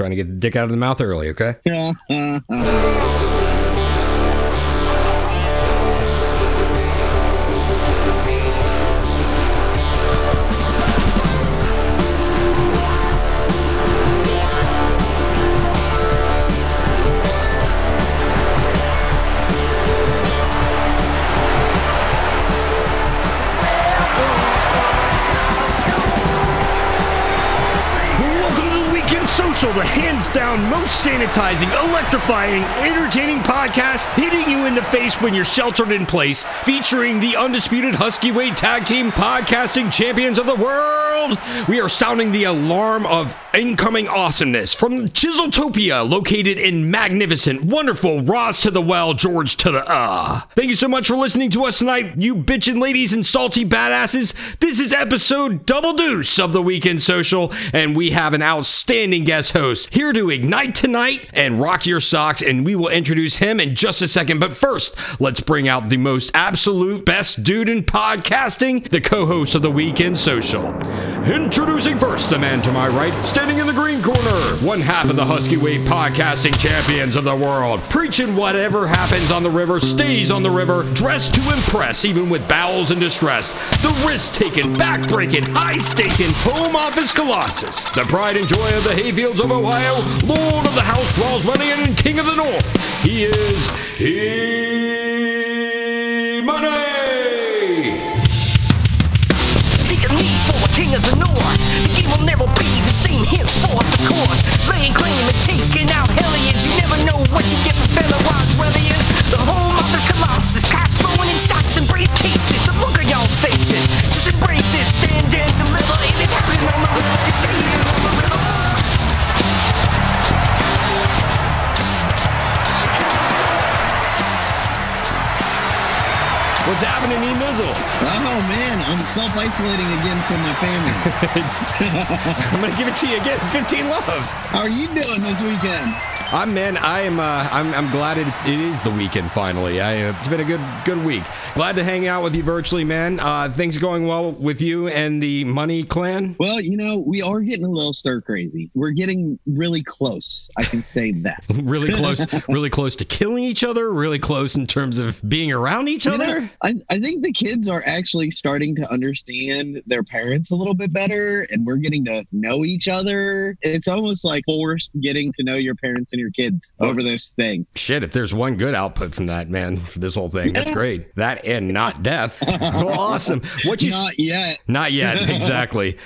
Trying to get the dick out of the mouth early, okay? down most sanitizing, electrifying, entertaining podcast hitting you in the face when you're sheltered in place, featuring the undisputed Husky Weight Tag Team Podcasting Champions of the World. We are sounding the alarm of incoming awesomeness from Chiseltopia, located in magnificent, wonderful Ross to the well, George to the uh. Thank you so much for listening to us tonight, you bitchin' ladies and salty badasses. This is episode double deuce of the Weekend Social, and we have an outstanding guest host here to ignite tonight and rock your socks, and we will introduce him in just a second. But first, let's bring out the most absolute best dude in podcasting, the co-host of the Weekend Social. Introducing first, the man to my right, standing in the green corner, one half of the Husky Weight podcasting champions of the world, preaching whatever happens on the river stays on the river, dressed to impress, even with bowels in distress. The risk-taking, back-breaking, high-staking, home office colossus, the pride and joy of the hayfields of Ohio, lord of the house, Roswellian, and king of the north. He is E-Money! I'm gonna give it to you again. 15 love. How are you doing this weekend? I'm man. I am. Uh, I'm. I'm glad it, it is the weekend finally. I, uh, it's been a good good week. Glad to hang out with you virtually, man. Uh, things going well with you and the Money Clan. Well, you know, we are getting a little stir crazy. We're getting really close. I can say that. Really close. really close to killing each other. Really close in terms of being around each You other. know, I, I think the kids are actually starting to understand their parents a little bit better and we're getting to know each other. It's almost like forced getting to know your parents and your kids over this thing. Shit, if there's one good output from that, man, for this whole thing, that's great. That and not death. well, awesome. What you? Not yet. Not yet, exactly.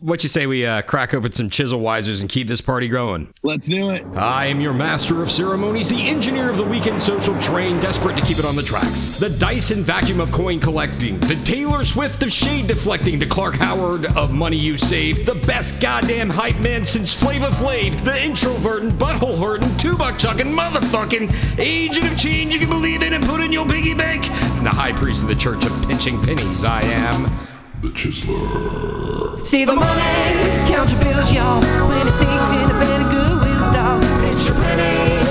what you say we uh, crack open some chisel wisers and keep this party going? Let's do it. I am your master of ceremonies, the engineer of the weekend social train, desperate to keep it on the tracks. The Dyson vacuum of coin collecting, the Taylor Swift of shade deflecting, the Clark Howard of money you saved, the best goddamn hype man since Flava Flav, the introvert and butthole hurting, two buck chucking, motherfucking agent of change you can believe in and put in your piggy bank, the high priest of the church of pinching pennies. I am. The Chisler. See the money, count your bills, y'all. When it sticks in a bed of goodwill's dog. Pinch your pennies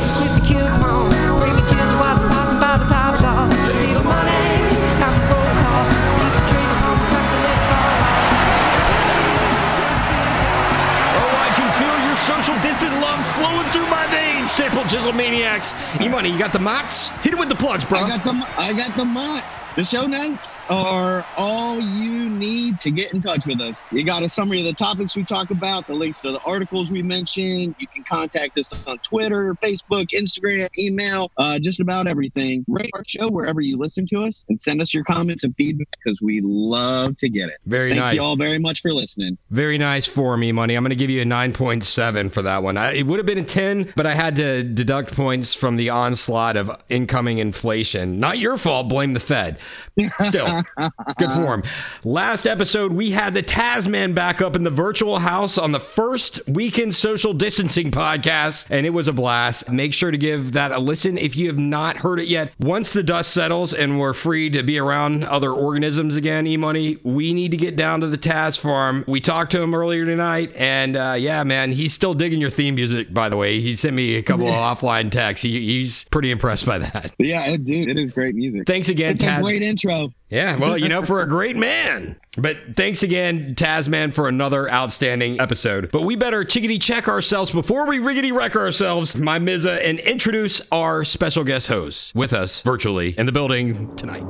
veins, Chisel Maniacs. E-Money, you got the mots? Hit it with the plugs, bro. I got the I got the mutts. The show notes are all you need to get in touch with us. You got a summary of the topics we talk about, the links to the articles we mentioned. You can contact us on Twitter, Facebook, Instagram, email, uh, just about everything. Rate our show wherever you listen to us, and send us your comments and feedback because we love to get it. Very Thank nice. Thank you all very much for listening. Very nice for me, money. I'm going to give you a 9.7 for that one. I, it would have been a 10, but I had to deduct points from the onslaught of incoming inflation. Not your fault. Blame the Fed. Still, good form. Last episode, we had the Tasman back up in the virtual house on the first weekend social distancing podcast, and it was a blast. Make sure to give that a listen if you have not heard it yet. Once the dust settles and we're free to be around other organisms again, E Money, we need to get down to the Taz farm. We talked to him earlier tonight, and uh, yeah, man, he's still digging your theme music, by the way. He sent me a couple of offline texts. He, he's pretty impressed by that. Yeah, dude, it is great music. Thanks again, It's a great intro. Yeah, well, you know, for a great man. But thanks again, Tasman, for another outstanding episode. But we better chickadee check ourselves before we riggedy wreck ourselves, my Mizza, and introduce our special guest host with us virtually in the building tonight.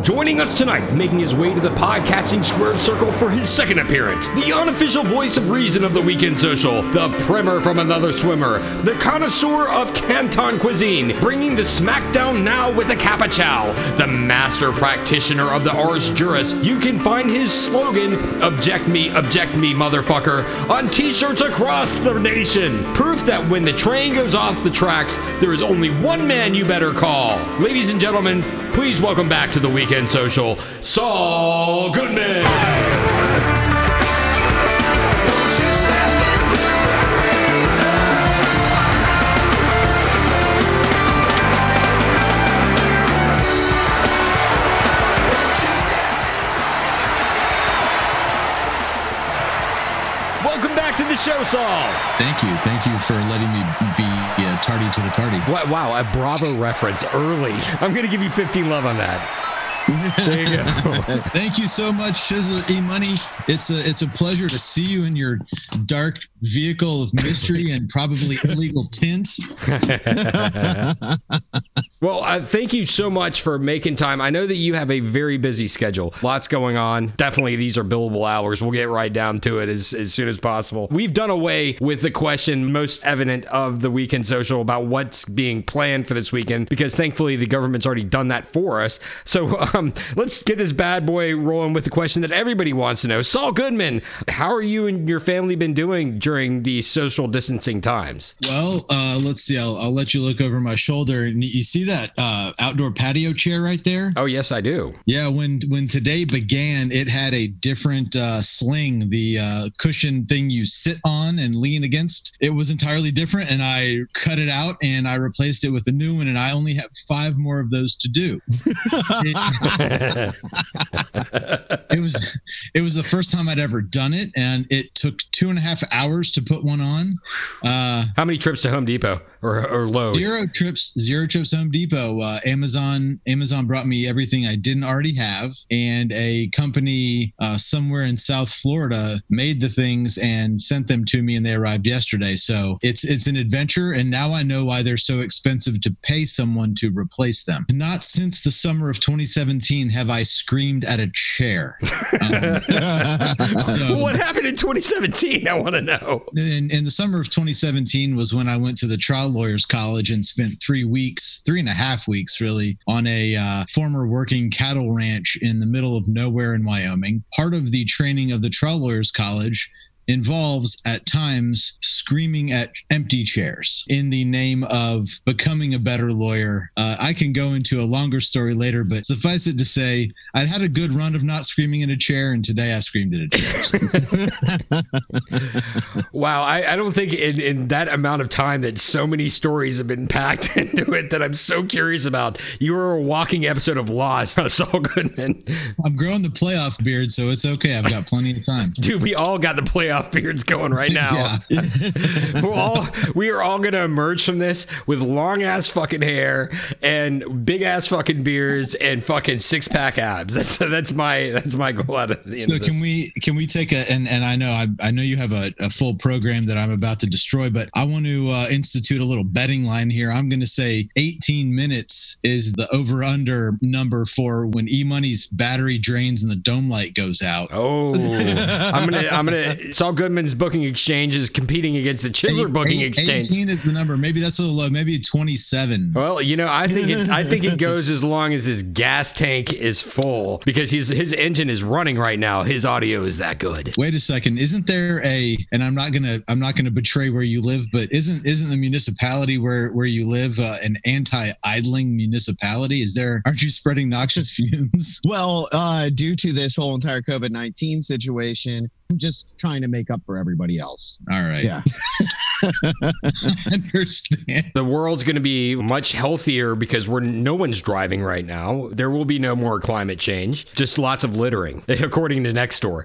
Joining us tonight, making his way to the podcasting squared circle for his second appearance, the unofficial voice of reason of the Weekend Social, the primer from another swimmer, the connoisseur of Canton cuisine, bringing the smackdown now with a capachow, the master practitioner of the Ars Juris. You can find his slogan, Object Me, Object Me, motherfucker, on t shirts across the nation. Proof that when the train goes off the tracks, there is only one man you better call. Ladies and gentlemen, please welcome back to the Weekend Social, Saul Goodman. Welcome back to the show, Saul. Thank you. Thank you for letting me be uh, tardy to the tardy. Wow, wow, a Bravo reference early. I'm going to give you 15 love on that. There you go. Thank you so much, Chisel E Money. It's a it's a pleasure to see you in your dark vehicle of mystery and probably illegal tint. well, uh, thank you so much for making time. I know that you have a very busy schedule, lots going on. Definitely, these are billable hours. We'll get right down to it as, as soon as possible. We've done away with the question most evident of the weekend social about what's being planned for this weekend because thankfully the government's already done that for us. So um, let's get this bad boy rolling with the question that everybody wants to know. Saul Goodman, how are you and your family been doing during these social distancing times? Well, uh, let's see. I'll, I'll let you look over my shoulder, and you see that uh, outdoor patio chair right there. Oh yes, I do. Yeah, when when today began, it had a different uh, sling. The uh, cushion thing you sit on and lean against, it was entirely different, and I cut it out and I replaced it with a new one, and I only have five more of those to do. it, it was it was the first time I'd ever done it, and it took two and a half hours to put one on. Uh, How many trips to Home Depot or, or Lowe's? Zero trips, zero trips Home Depot. Uh, Amazon, Amazon brought me everything I didn't already have, and a company uh, somewhere in South Florida made the things and sent them to me, and they arrived yesterday. So it's it's an adventure, and now I know why they're so expensive to pay someone to replace them. Not since the summer of 2017 have I screamed at a chair. Um, so- what happened in 2017? I want to know. in, in the summer of 2017 was when I went to the trial lawyers college and spent three weeks, three and a half weeks really, on a uh, former working cattle ranch in the middle of nowhere in Wyoming. Part of the training of the trial lawyers college involves at times screaming at empty chairs in the name of becoming a better lawyer. Uh, I can go into a longer story later, but suffice it to say, I'd had a good run of not screaming in a chair, and today I screamed in a chair. Wow, I, I don't think in, in that amount of time that so many stories have been packed into it that I'm so curious about. You are a walking episode of Lost, Saul Goodman. I'm growing the playoff beard, so it's okay. I've got plenty of time. Dude, we all got the playoff beards going right now. We're all we are all gonna emerge from this with long ass fucking hair and big ass fucking beards and fucking six pack abs. That's that's my that's my goal out of the end So of can we can we take a and and I know I, I know you have a, a full program that I'm about to destroy, but I want to uh, institute a little betting line here. I'm going to say 18 minutes is the over under number for when E Money's battery drains and the dome light goes out. Oh, I'm gonna, I'm gonna. Saul Goodman's booking exchange is competing against the Chisler Eight- booking eight- exchange. 18 is the number. Maybe that's a little low. Maybe 27. Well, you know, I think it, I think it goes as long as his gas tank is full because his his engine is running right now. His audio is that good. Wait a second. Isn't there a and I'm not gonna I'm not gonna betray where you live, but isn't isn't the municipality where where you live uh, an anti-idling municipality? Is there aren't you spreading noxious fumes? Well, uh, due to this whole entire COVID 19 situation, I'm just trying to make up for everybody else. All right. Yeah. I understand. The world's going to be much healthier because we're no one's driving right now. There will be no more climate change, just lots of littering, according to Nextdoor.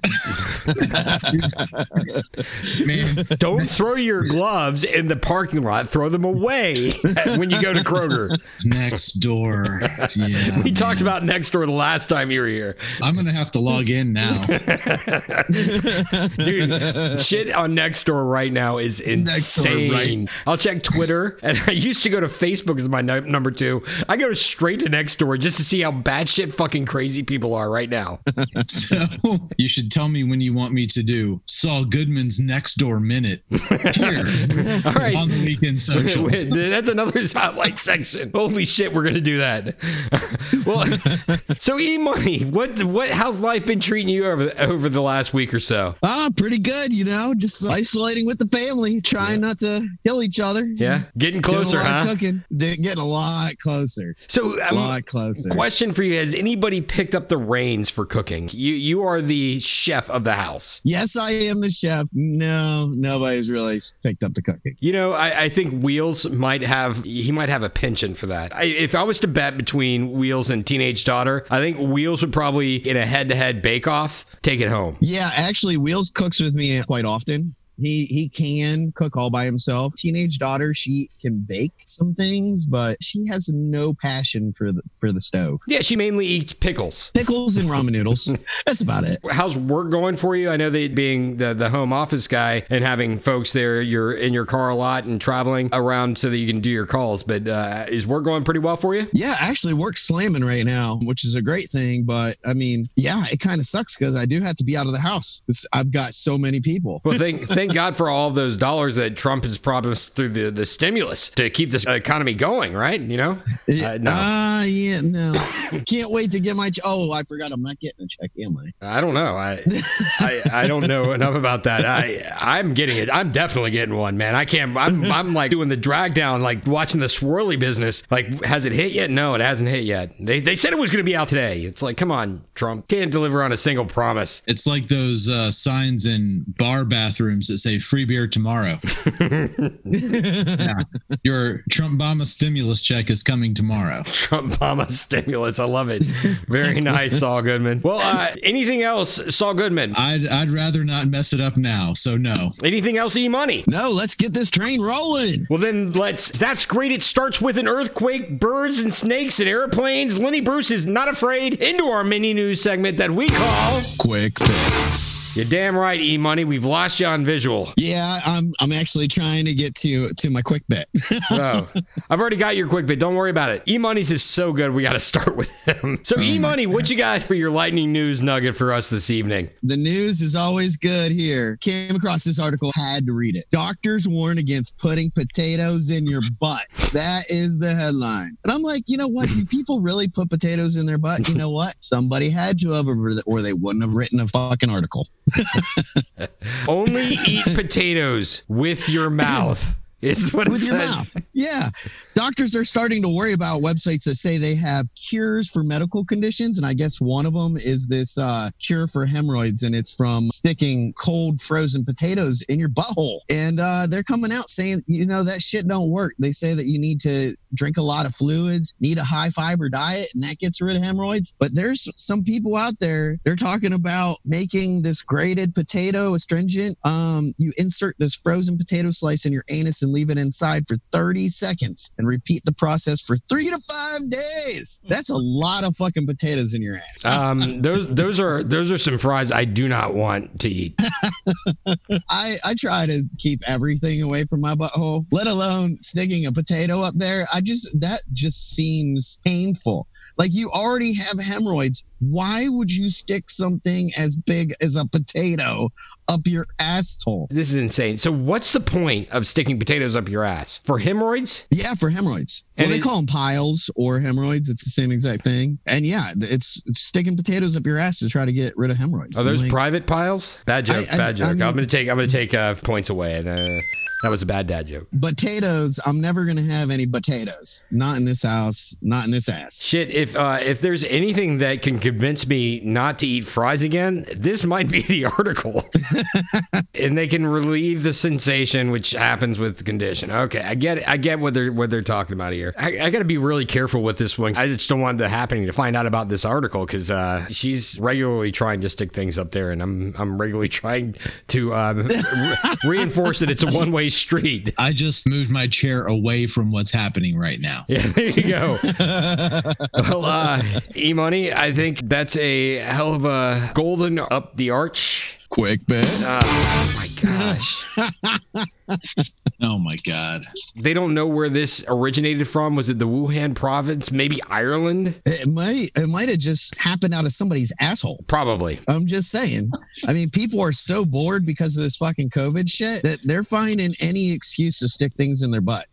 Man, Don't throw your gloves in the parking lot. Throw them away when you go to Kroger. next door. Yeah. We talked about Nextdoor the last time you were here. I'm gonna have to log in now. Dude, shit on Nextdoor right now is insane. right. I'll check Twitter, and I used to go to Facebook as my no- number two. I go straight to Nextdoor just to see how batshit fucking crazy people are right now. So you should tell me when you want me to do Saul Goodman's Nextdoor minute here All right. on the weekend social. That's another spotlight section. Holy shit, we're gonna do that. well, so E Money, what what how's life been treating you over over the last week or so? Ah, pretty good, you know, just isolating with the family, trying not to kill each other. Yeah, getting closer, huh? cooking. They're getting a lot closer. So A um, lot closer. Question for you: Has anybody picked up the reins for cooking? You you are the chef of the house. Yes, I am the chef. No, nobody's really picked up the cooking. You know, I, I think Wheels might have he might have a penchant for that. I, if I was to bet between Wheels and teenage daughter, I think Wheels would probably in a head to head bake off take it home. Yeah, actually, Wheels cooks with me quite often. He he can cook all by himself. Teenage daughter, she can bake some things, but she has no passion for the for the stove. Yeah, she mainly eats pickles. Pickles and ramen noodles. That's about it. How's work going for you? I know that being the, the home office guy and having folks there, you're in your car a lot and traveling around so that you can do your calls. But uh, is work going pretty well for you? Yeah, actually, work's slamming right now, which is a great thing. But I mean, yeah, it kind of sucks because I do have to be out of the house. I've got so many people. Well, thank thank God for all of those dollars that Trump has promised through the, the stimulus to keep this economy going, right? You know, Uh, no. Ah, yeah, no. Can't wait to get my. Ch- oh, I forgot. I'm not getting a check, am I? I don't know. I, I I don't know enough about that. I I'm getting it. I'm definitely getting one, man. I can't. I'm I'm like doing the drag down, like watching the swirly business. Like, has it hit yet? No, it hasn't hit yet. They they said it was going to be out today. It's like, come on, Trump, can't deliver on a single promise. It's like those uh, signs in bar bathrooms that say free beer tomorrow. yeah. Your Trump Obama stimulus check is coming tomorrow. Trump Obama stimulus. I love it. Very nice, Saul Goodman. Well, uh, anything else, Saul Goodman? I'd I'd rather not mess it up now. So no. Anything else, E Money? No, let's get this train rolling. Well, then let's. That's great. It starts with an earthquake, birds and snakes and airplanes. Lenny Bruce is not afraid. Into our mini news segment that we call. Quick picks. You're damn right, E Money. We've lost you on visual. Yeah, I'm. I'm actually trying to get to to my quick bet. Oh, I've already got your quick bit. Don't worry about it. E Money's is so good. We got to start with him. So, oh E Money, what you got for your lightning news nugget for us this evening? the news is always good here. Came across this article, had to read it. Doctors warn against putting potatoes in your butt. That is the headline. And I'm like, you know what? Do people really put potatoes in their butt? You know what? Somebody had to have, or they wouldn't have written a fucking article. Only eat potatoes with your mouth. Is what it with your says. mouth. Yeah. Doctors are starting to worry about websites that say they have cures for medical conditions. And I guess one of them is this uh, cure for hemorrhoids, and it's from sticking cold frozen potatoes in your butthole. And uh, they're coming out saying, you know, that shit don't work. They say that you need to drink a lot of fluids, need a high fiber diet, and that gets rid of hemorrhoids. But there's some people out there, they're talking about making this grated potato astringent. Um, you insert this frozen potato slice in your anus and leave it inside for 30 seconds and repeat the process for three to five days. That's a lot of fucking potatoes in your ass. Um, those those are those are some fries I do not want to eat. I, I try to keep everything away from my butthole, let alone sticking a potato up there. I just, that just seems painful. Like you already have hemorrhoids. Why would you stick something as big as a potato up your asshole? This is insane. So, what's the point of sticking potatoes up your ass for hemorrhoids? Yeah, for hemorrhoids. Well, they call them piles or hemorrhoids. It's the same exact thing. And yeah, it's, it's sticking potatoes up your ass to try to get rid of hemorrhoids. Are those Like, private piles? Bad joke. I- I- bad joke. I mean- am gonna take. I'm gonna take uh, points away. And, uh, that was a bad dad joke. potatoes. I'm never gonna have any potatoes. Not in this house. Not in this ass. Shit, if uh, if there's anything that can convince me not to eat fries again, this might be the article. and they can relieve the sensation which happens with the condition. Okay, I get it. I get what they're what they're talking about here. I, I got to be really careful with this one. I just don't want the happening to find out about this article because uh, she's regularly trying to stick things up there, and I'm I'm regularly trying to um, re- reinforce that it's a one way street. I just moved my chair away from what's happening right now. Yeah, there you go. well, uh, E Money, I think that's a hell of a golden up the arch. Quick bet. Oh my gosh. Oh my god. they don't know where this originated from. Was it the Wuhan province? Maybe Ireland? It might. It might have just happened out of somebody's asshole. Probably. I'm just saying. I mean, people are so bored because of this fucking COVID shit that they're finding any excuse to stick things in their butt.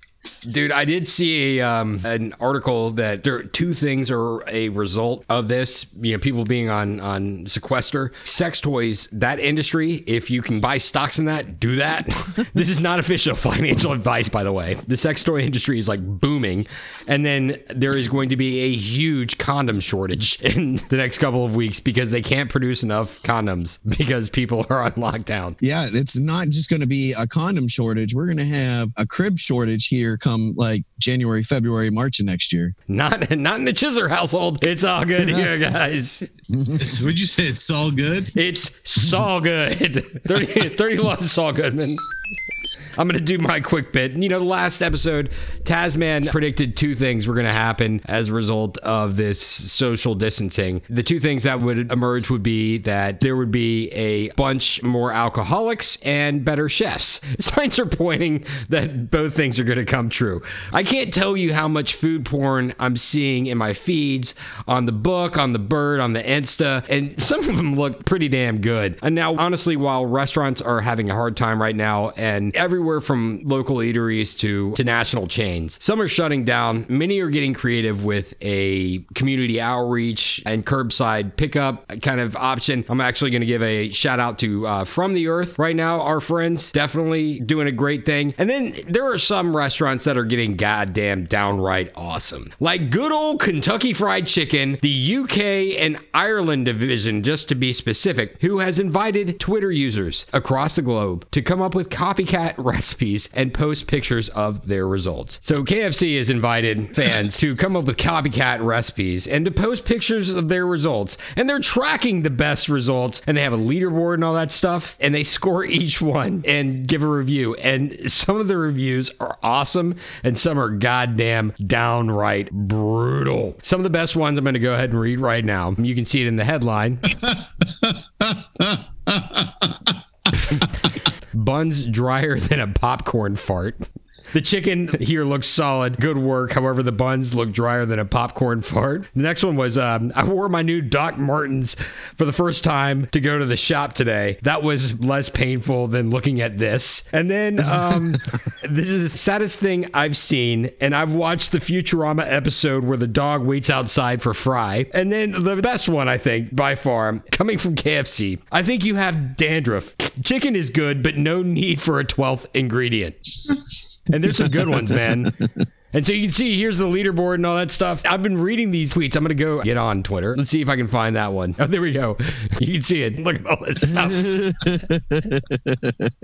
Dude, I did see a, um, an article that there two things are a result of this. You know, people being on on sequester, sex toys. That industry, if you can buy stocks in that, do that. this is not official financial advice, by the way. The sex toy industry is like booming, and then there is going to be a huge condom shortage in the next couple of weeks because they can't produce enough condoms because people are on lockdown. Yeah, it's not just going to be a condom shortage. We're going to have a crib shortage here come like January, February, March of next year. Not not in the Chisler household. It's all good here, guys. It's, would you say it's all good? It's Saul Good. 30, 30 loves good, Goodman. I'm going to do my quick bit. You know, the last episode, Tasman predicted two things were going to happen as a result of this social distancing. The two things that would emerge would be that there would be a bunch more alcoholics and better chefs. Signs are pointing that both things are going to come true. I can't tell you how much food porn I'm seeing in my feeds on the book, on the bird, on the Insta, and some of them look pretty damn good. And now, honestly, while restaurants are having a hard time right now, and everywhere from local eateries to, to national chains, some are shutting down. Many are getting creative with a community outreach and curbside pickup kind of option. I'm actually going to give a shout out to uh, From the Earth right now, our friends, definitely doing a great thing. And then there are some restaurants that are getting goddamn downright awesome. Like good old Kentucky Fried Chicken, the UK and Ireland division, just to be specific, who has invited Twitter users across the globe to come up with copycat recipes and post pictures of their results. So KFC has invited fans to come up with copycat recipes and to post pictures of their results. And they're tracking the best results and they have a leaderboard and all that stuff. And they score each one and give a review. And some of the reviews are awesome and some are goddamn downright brutal. Some of the best ones I'm going to go ahead and read right now. You can see it in the headline. Buns drier than a popcorn fart. The chicken here looks solid. Good work. However, the buns look drier than a popcorn fart. The next one was um, I wore my new Doc Martens for the first time to go to the shop today. That was less painful than looking at this. And then um, this is the saddest thing I've seen. And I've watched the Futurama episode where the dog waits outside for Fry. And then the best one, I think, by far, coming from KFC. I think you have dandruff. Chicken is good, but no need for a 12th ingredient. And there's some good ones, man. And so you can see here's the leaderboard and all that stuff. I've been reading these tweets. I'm going to go get on Twitter. Let's see if I can find that one. Oh, there we go. You can see it. Look at all this stuff.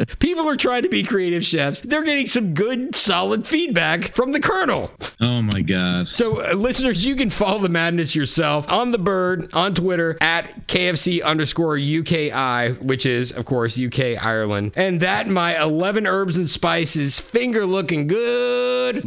People are trying to be creative chefs. They're getting some good, solid feedback from the Colonel. Oh my god. So, uh, listeners, you can follow the madness yourself on the bird on Twitter at KFC underscore UKI, which is, of course, UK Ireland. And that, my 11 herbs and spices, finger looking good,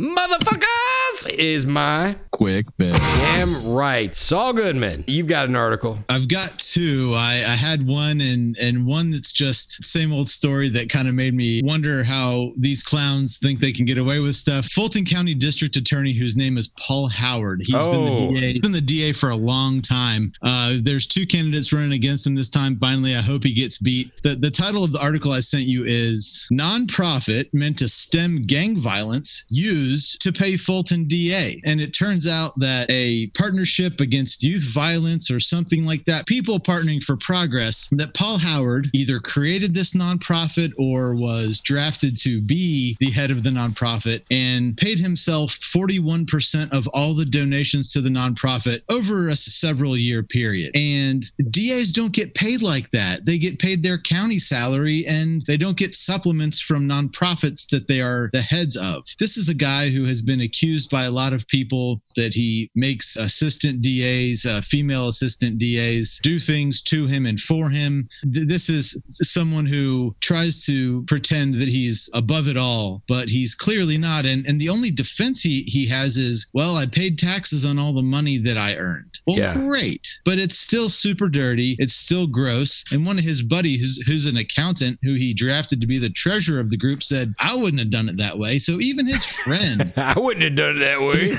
is my Quick bit. Damn right. Saul Goodman, you've got an article. I've got two. I, I had one and and one that's just same old story that kind of made me wonder how these clowns think they can get away with stuff. Fulton County District Attorney, whose name is Paul Howard. He's been Oh. the DA. He's been the DA for a long time. Uh, there's two candidates running against him this time. Finally, I hope he gets beat. The the title of the article I sent you is nonprofit meant to stem gang violence used to pay Fulton DA. And it turns out that a partnership against youth violence or something like that, people partnering for progress, that Paul Howard either created this nonprofit or was drafted to be the head of the nonprofit and paid himself 41% of all the donations to the nonprofit over a several year period. And DAs don't get paid like that. They get paid their county salary and they don't get supplements from nonprofits that they are the heads of. This is a guy who has been accused by a lot of people that he makes assistant DAs, uh, female assistant DAs, do things to him and for him. Th- This is someone who tries to pretend that he's above it all, but he's clearly not. And and the only defense he he has is, well, I paid taxes on all the money that I earned. Well, Yeah. great, but it's still super dirty. It's still gross. And one of his buddies, who's, who's an accountant, who he drafted to be the treasurer of the group, said, "I wouldn't have done it that way." So even his friend, I wouldn't have done it that way.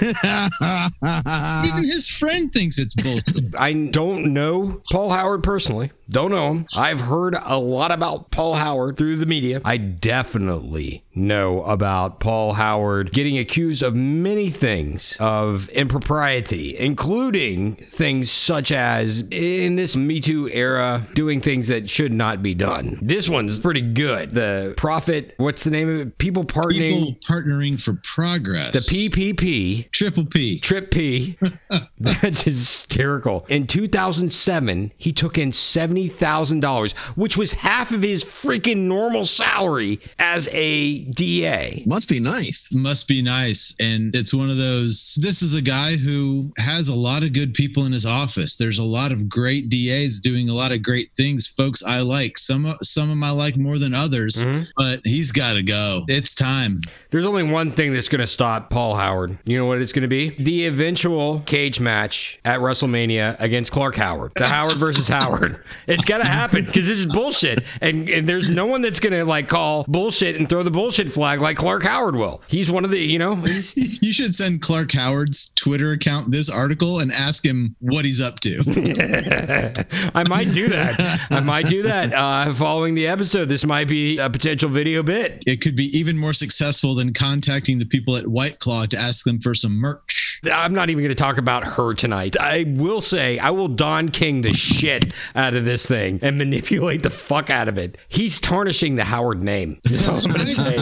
even his friend thinks it's bullshit. I don't know Paul Howard personally. Don't know him. I've heard a lot about Paul Howard through the media. I definitely know about Paul Howard getting accused of many things of impropriety, including things such as in this Me Too era, doing things that should not be done. This one's pretty good. The Profit, what's the name of it? People pardoning People partnering for progress. the PPP. Triple P. Trip P. That's hysterical. In 2007, he took in $70,000, which was half of his freaking normal salary as a DA. Must be nice. must be nice and it's one of those this is a guy who has a lot of good people in his office there's a lot of great das doing a lot of great things folks i like some of some of them i like more than others Mhm. but he's got to go it's time There's only one thing that's going to stop Paul Howard. You know what it's going to be? The eventual cage match at WrestleMania against Clark Howard. The Howard versus Howard. It's got to happen because this is bullshit. And, and there's no one that's going to like call bullshit and throw the bullshit flag like Clark Howard will. He's one of the, you know, you should send clark howard's twitter account this article and ask him what he's up to I might do that. I might do that. Uh, following the episode, this might be a potential video bit. it could be even more successful than contacting the people at white claw to ask them for some merch I'm not even going to talk about her tonight. I will say I will Don King the shit out of this thing and manipulate the fuck out of it. He's tarnishing the Howard name.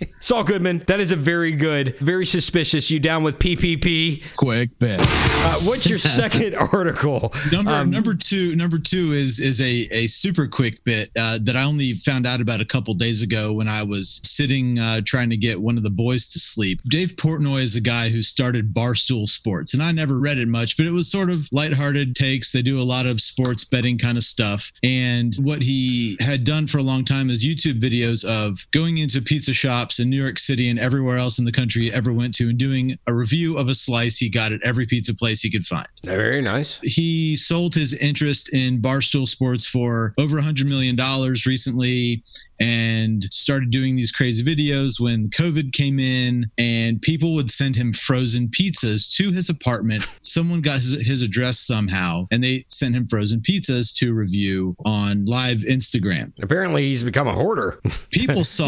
I'm going to say. Saul Goodman, that is a very good, very suspicious. You down with PPP? Quick bit. Uh, what's your second article? Number Um, number two number two is is a a super quick bit uh, that I only found out about a couple days ago when I was sitting uh, trying to get one of the boys to sleep. Dave Portnoy is a guy who started Barstool Sports, and I never read it much, but it was sort of lighthearted takes. They do a lot of sports betting kind of stuff, and what he had done for a long time is YouTube videos of going into a pizza shops in New York City and everywhere else in the country he ever went to, and doing a review of a slice he got at every pizza place he could find Very nice. he sold his interest in Barstool Sports for over a hundred million dollars recently and started doing these crazy videos when COVID came in and people would send him frozen pizzas to his apartment. Someone got his, his address somehow and they sent him frozen pizzas to review on live Instagram. Apparently, he's become a hoarder. People saw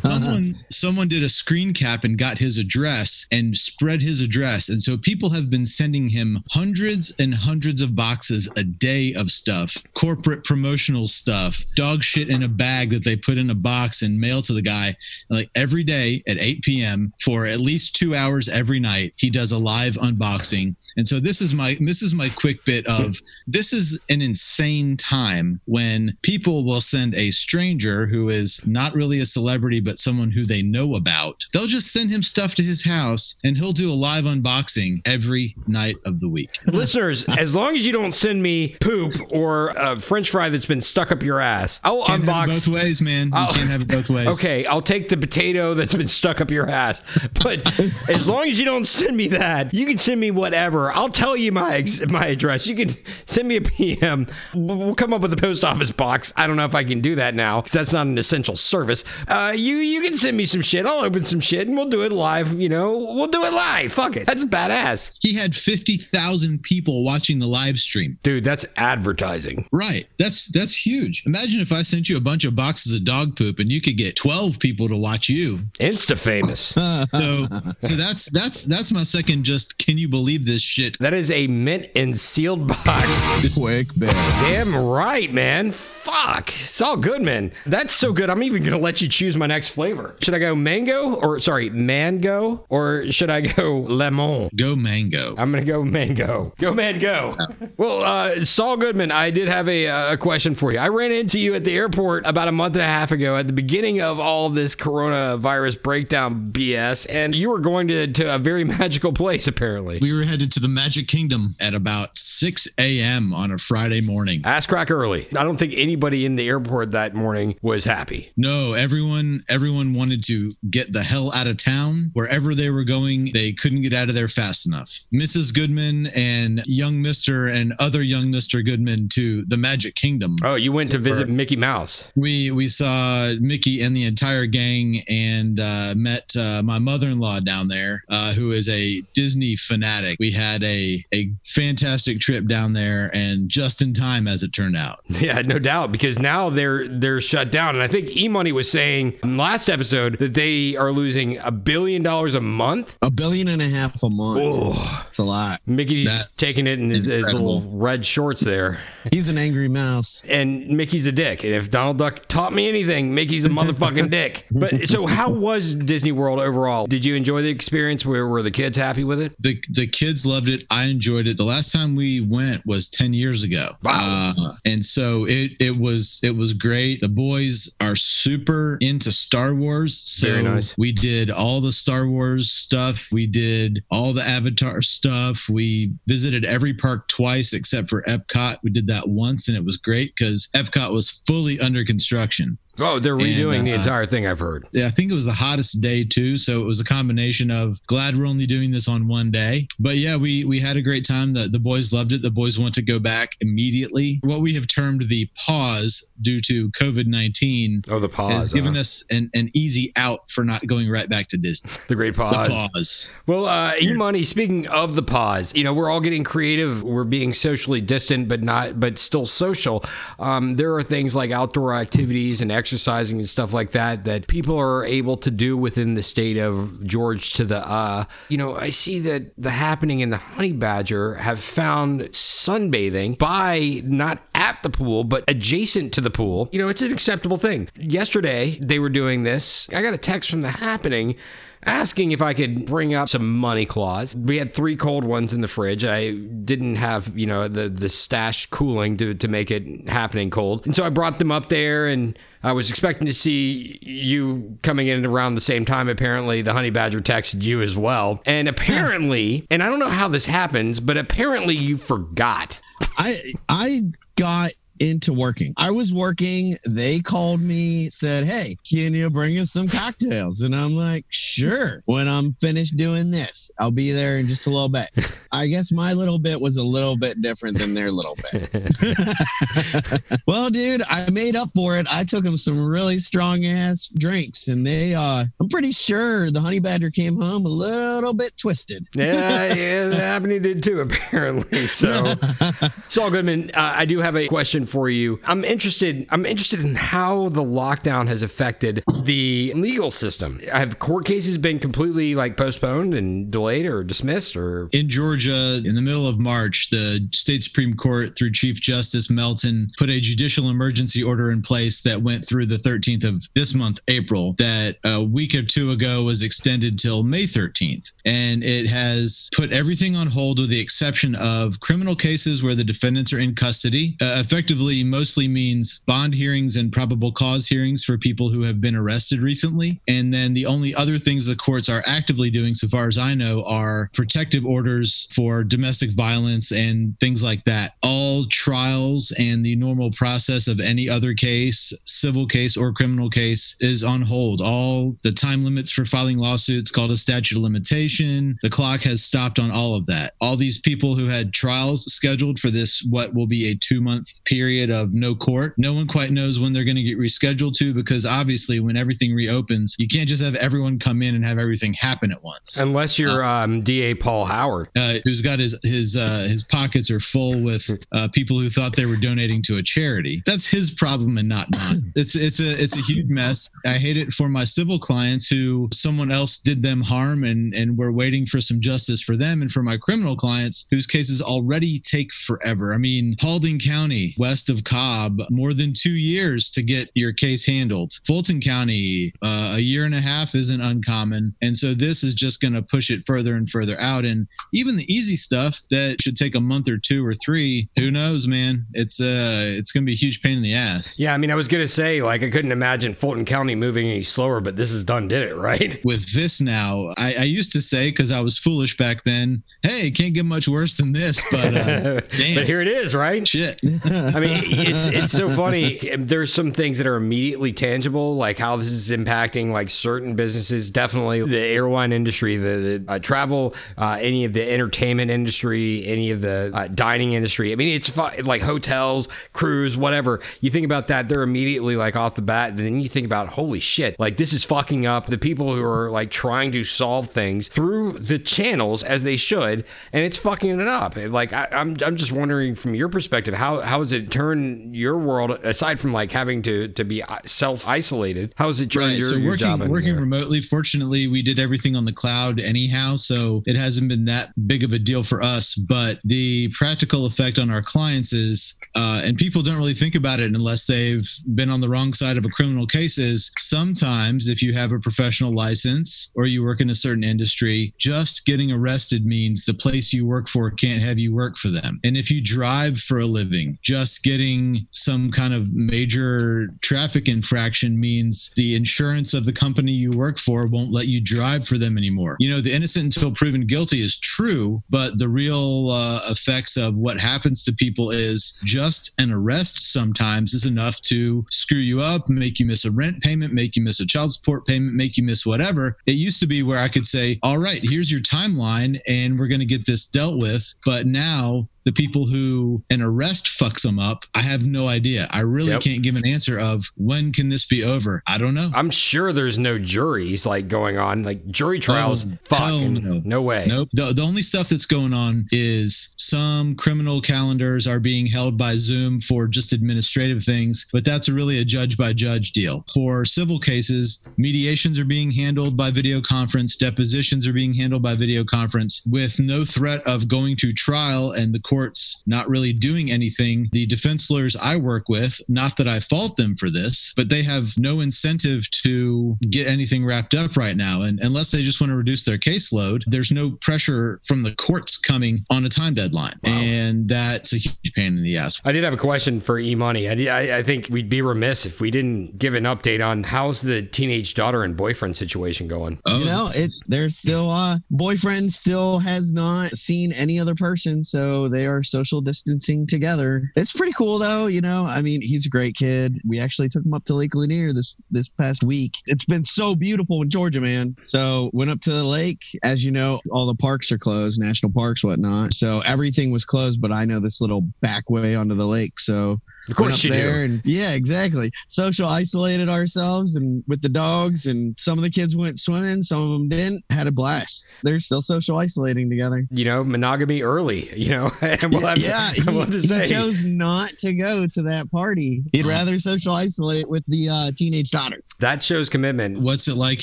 someone someone did a screen cap and got his address and spread his address and so people have been sending him hundreds and hundreds of boxes a day of stuff corporate promotional stuff dog shit in a bag that they put in a box and mail to the guy And, like every day at 8 p.m for at least two hours every night he does a live unboxing and so this is my this is my quick bit of this is an insane time when people will send a stranger who is not really a celebrity but someone who they know about they'll just send him stuff to his house and he'll do a live unboxing every night of the week Listeners, as long as you don't send me poop or a French fry that's been stuck up your ass, I'll Can't unbox. Ways, man. You Oh. can't have it both ways. Okay, I'll take the potato that's been stuck up your ass. But as long as you don't send me that, you can send me whatever. I'll tell you my ex- my address. You can send me a PM. We'll come up with a post office box. I don't know if I can do that now because that's not an essential service. Uh, you you can send me some shit. I'll open some shit and we'll do it live. You know, we'll do it live. Fuck it. That's badass, He had 50,000 people watching the live stream. dude. That's advertising. Right. That's that's huge. Imagine if I sent you a bunch of boxes of dog poop and you could get 12 people to watch you. Insta famous. So so that's that's that's my second just can you believe this shit? That is a mint and sealed box. Quick bag. Damn right, man. Fuck. It's all good, man. That's so good. I'm even going to let you choose my next flavor. Should I go mango or, sorry, mango? Or should I go lemon? Go mango. I'm going to go mango. Go, man, go. Well, uh, Saul Goodman, I did have a, uh, a question for you. I ran into you at the airport about a month and a half ago at the beginning of all this coronavirus breakdown BS, and you were going to, to a very magical place, apparently. We were headed to the Magic Kingdom at about 6 a.m. on a Friday morning. Ass crack early. I don't think anybody in the airport that morning was happy. No, everyone everyone wanted to get the hell out of town. Wherever they were going, they couldn't get out of there fast enough. Mrs. Goodman and young Mr. and other young Mr. Goodman to the Magic Kingdom. Oh, you went to visit Mickey Mouse. We we saw Mickey and the entire gang and uh, met uh, my mother-in-law down there, uh, who is a Disney fanatic. We had a a fantastic trip down there, and just in time, as it turned out. Yeah, no doubt, because now they're they're shut down. And I think E Money was saying in last episode that they are losing a billion dollars a month. A billion and a half a month. Oh, It's a lot. Mickey's That's taking it in his, his little red shorts there. He's an angry mouse. And Mickey's a dick. And if Donald Duck taught me anything, Mickey's a motherfucking dick. But so how was Disney World overall? Did you enjoy the experience? Were, were the kids happy with it? the the kids loved it. I enjoyed it. The last time we went was ten years ago. Wow. Uh, and so it it was it was great. The boys are super into Star Wars. So nice. we did all the Star Wars stuff. We did all the Avatar stuff. We visited every park twice except for Epcot. We did that once and it was great because Epcot was fully under construction. Oh, they're redoing And, the uh, entire thing, I've heard. Yeah, I think it was the hottest day too. So it was a combination of glad we're only doing this on one day. But yeah, we we had a great time. The the boys loved it. The boys want to go back immediately. What we have termed the pause due to COVID nineteen Oh, the pause. has given uh, us an, an easy out for not going right back to Disney. the great pause. The pause. pause. Well, uh, E Money. Speaking of the pause, you know, we're all getting creative. We're being socially distant, but not, but still social. Um, there are things like outdoor activities and exercising and stuff like that that people are able to do within the state of George to the. Uh, you know, I see that the happening in the Honey Badger have found sunbathing by not at the pool, but adjacent to the pool. You know, it's an acceptable thing. Yesterday they were doing this. I got a text from the happening asking if I could bring up some money claws. We had three cold ones in the fridge. I didn't have, you know, the the stash cooling to to make it happening cold. And so I brought them up there and I was expecting to see you coming in around the same time. Apparently, the honey badger texted you as well. And apparently, and I don't know how this happens, but apparently you forgot. I I got into working. I was working. They called me, said, Hey, can you bring us some cocktails? And I'm like, Sure. When I'm finished doing this, I'll be there in just a little bit. I guess my little bit was a little bit different than their little bit. well, dude, I made up for it. I took them some really strong ass drinks, and they, uh, I'm pretty sure the honey badger came home a little bit twisted. Yeah, yeah, Abney did too, apparently. So, it's Saul Goodman, uh, I do have a question for you. I'm interested. I'm interested in how the lockdown has affected the legal system. Have court cases been completely like postponed and delayed or dismissed, or In Georgia, in the middle of March, the state Supreme Court, through Chief Justice Melton, put a judicial emergency order in place that went through the 13th of this month, April, that a week or two ago was extended till May 13th. And it has put everything on hold with the exception of criminal cases where the defendants are in custody. Uh, effectively, mostly means bond hearings and probable cause hearings for people who have been arrested recently. And then the only other things the courts are actively doing, so far as I know, are protective orders for domestic violence and things like that. All all trials and the normal process of any other case, civil case or criminal case, is on hold. All the time limits for filing lawsuits called a statute of limitation. The clock has stopped on all of that. All these people who had trials scheduled for this, what will be a two month period of no court, no one quite knows when they're going to get rescheduled to because obviously, when everything reopens, you can't just have everyone come in and have everything happen at once. Unless you're um, DA Paul Howard. Uh, who's got his his uh, his pockets are full with uh, people who thought they were donating to a charity. That's his problem and not mine. It's it's a it's a huge mess. I hate it for my civil clients who someone else did them harm and and we're waiting for some justice for them, and for my criminal clients whose cases already take forever. I mean, Paulding County, west of Cobb, more than two years to get your case handled. Fulton County, uh, a year and a half isn't uncommon, and so this is just going to push it further and further out. And even the easy stuff that should take a month or two or three, who knows, man? It's uh, it's going to be a huge pain in the ass. Yeah, I mean, I was gonna say like I couldn't imagine Fulton County moving any slower, but this is done did it right. with this now. I, I used to say because I was foolish back then. Hey, it can't get much worse than this, but uh, damn, but here it is, right? shit. I mean, it's it's so funny. There's some things that are immediately tangible, like how this is impacting like certain businesses. Definitely the airline industry, the, the uh, travel, uh, any of the entertainment industry, any of the uh, dining industry. I mean, it's fu- like hotels, cruise, whatever. You think about that, they're immediately like off the bat. And then you think about, holy shit, like this is fucking up the people who are like trying to solve things through the channels as they should, and it's fucking it up. And, Like I, I'm, I'm just wondering from your perspective, how how has it turned your world aside from like having to to be self isolated? How has it turned Right. your, so your working job? in working there? remotely, fortunately, we did everything on the cloud anyhow, so it hasn't been that big of a deal for us. But the practical effect on our clients is, uh, and people don't really think about it unless they've been on the wrong side of a criminal case. Is sometimes if you have a professional license or you work in a certain industry, just getting arrested means the place you work for can't have you work for them. And if you drive for a living, just getting some kind of major traffic infraction means the insurance of the company you work for won't let you drive for them anymore. You know, the innocent until proven guilty is true, but the real uh, effects of what happens to people is just an arrest sometimes is enough to screw you up, make you miss a rent payment, make you miss a child support payment, make you miss whatever. It used to be where I could say, all right, here's your timeline and we're going to get this dealt with. But now the people who an arrest fucks them up, I have no idea. I really Yep. can't give an answer of when can this be over. I don't know. I'm sure there's no juries like going on, like jury trials. Oh, fuck, no. no way. Nope. The, the only stuff that's going on is some criminal calendars are being held by Zoom for just administrative things, but that's really a judge by judge deal. For civil cases, mediations are being handled by video conference, depositions are being handled by video conference with no threat of going to trial and the courts not really doing anything. The defense lawyers I work with, not that I fault them for this, but they have no incentive to get anything wrapped up right now. And unless they just want to reduce their caseload, there's no pressure from the courts coming on a time deadline. And that's a huge pain in the ass. I did have a question for E Money. I, I, I think we'd be remiss if we didn't give an update on how's the teenage daughter and boyfriend situation going. Oh, You know, it's they're still uh boyfriend still has not seen any other person, so they are social distancing together. It's pretty cool though, you know. I mean, he's a great kid. We actually took him up to Lake Lanier this this past week. It's been so beautiful in Georgia, man. So went up to the lake. As you know, all the parks are closed, national parks, whatnot. So everything was closed, but I know this little back way onto the lake. So Of course up you there do. and yeah exactly. Social isolated ourselves and with the dogs and some of the kids went swimming some of them didn't. Had a blast. They're still social isolating together. You know, monogamy early. You know, and we'll have, yeah he, we'll have to he chose not to go to that party. He'd rather social isolate with the uh, teenage daughter. That shows commitment. What's it like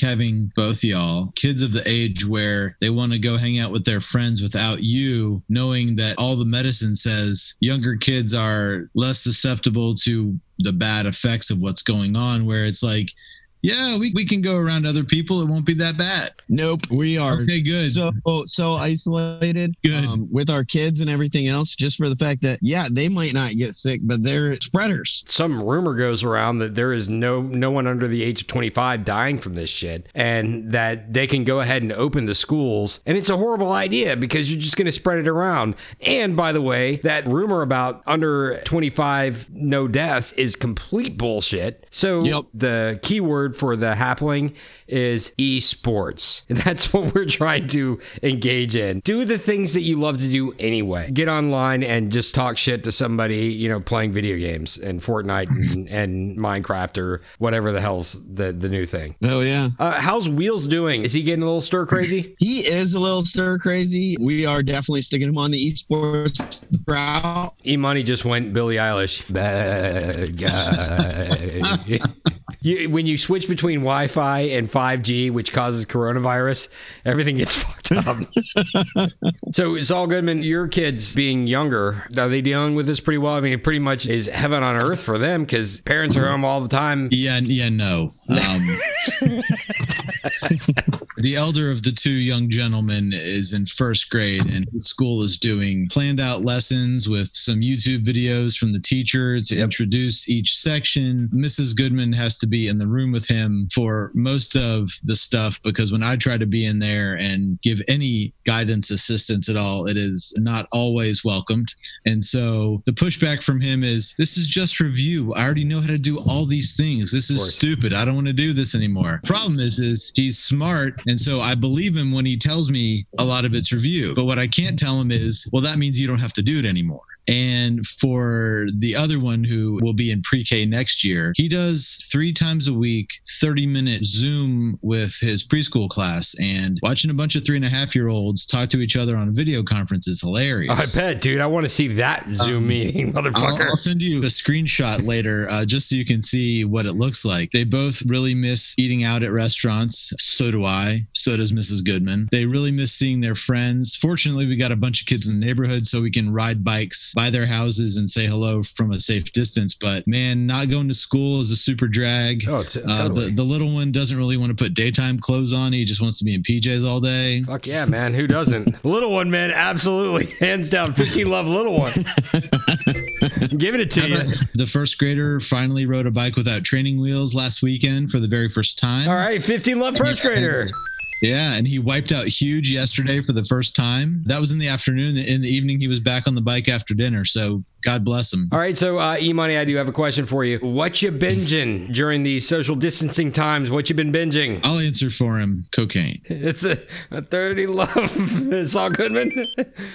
having both y'all? Kids of the age where they want to go hang out with their friends without you, knowing that all the medicine says younger kids are less susceptible to the bad effects of what's going on? Where it's like, Yeah, we, we can go around other people. It won't be that bad. Nope, we are Okay, good. so so isolated Good. um, with our kids and everything else, just for the fact that yeah, they might not get sick, but they're spreaders. some rumor goes around that there is no no one under the age of 25 dying from this shit and that they can go ahead and open the schools and it's a horrible idea because you're just going to spread it around and by the way that rumor about under 25 no deaths is complete bullshit so Yep. the keyword for the happening is esports. And that's what we're trying to engage in. Do the things that you love to do anyway. Get online and just talk shit to somebody you know playing video games and fortnite and, and minecraft or whatever the hell's the, the new thing. Oh yeah. uh, how's wheels doing? Is he getting a little stir crazy? He is a little stir crazy. We are definitely sticking him on the esports route. e-money just went billie eilish. Bad guy You, when you switch between Wi-Fi and 5G, which causes coronavirus, everything gets fucked up. so, Saul Goodman, your kids being younger, are they dealing with this pretty well? I mean, it pretty much is heaven on earth for them because parents are home all the time. Yeah, yeah, no. Um, the elder of the two young gentlemen is in first grade, and his school is doing planned out lessons with some YouTube videos from the teacher to introduce each section. Mrs. Goodman has to be in the room with him for most of the stuff because when I try to be in there and give any guidance, assistance at all, it is not always welcomed. And so the pushback from him is this is just review. I already know how to do all these things. This is stupid. I don't want to do this anymore. Problem is, is he's smart. And so I believe him when he tells me a lot of it's review. But what I can't tell him is, well, that means you don't have to do it anymore. And for the other one who will be in pre K next year, he does three times a week, 30 minute Zoom with his preschool class. And watching a bunch of three and a half year olds talk to each other on a video conference is hilarious. I bet, dude. I want to see that Zoom Um, meeting, I'll, motherfucker. I'll send you a screenshot later uh, just so you can see what it looks like. They both really miss eating out at restaurants. So do I. So does Mrs. Goodman. They really miss seeing their friends. Fortunately, we got a bunch of kids in the neighborhood so we can ride bikes by their houses and say hello from a safe distance. But man, not going to school is a super drag. oh, t- Uh, totally. the, the little one doesn't really want to put daytime clothes on. He just wants to be in PJs all day. Fuck yeah, man. Who doesn't? little one, man. Absolutely. Hands down. 15 love little one. I'm giving it to you. The first grader finally rode a bike without training wheels last weekend for the very first time. All right. 15 love first grader. Yeah, and he wiped out huge yesterday for the first time. That was in the afternoon. In the evening, he was back on the bike after dinner. So God bless him. All right, so uh, E Money, I do have a question for you. What you binging during these social distancing times? What you been binging? I'll answer for him. Cocaine. It's a, a 30 love. Saul Goodman.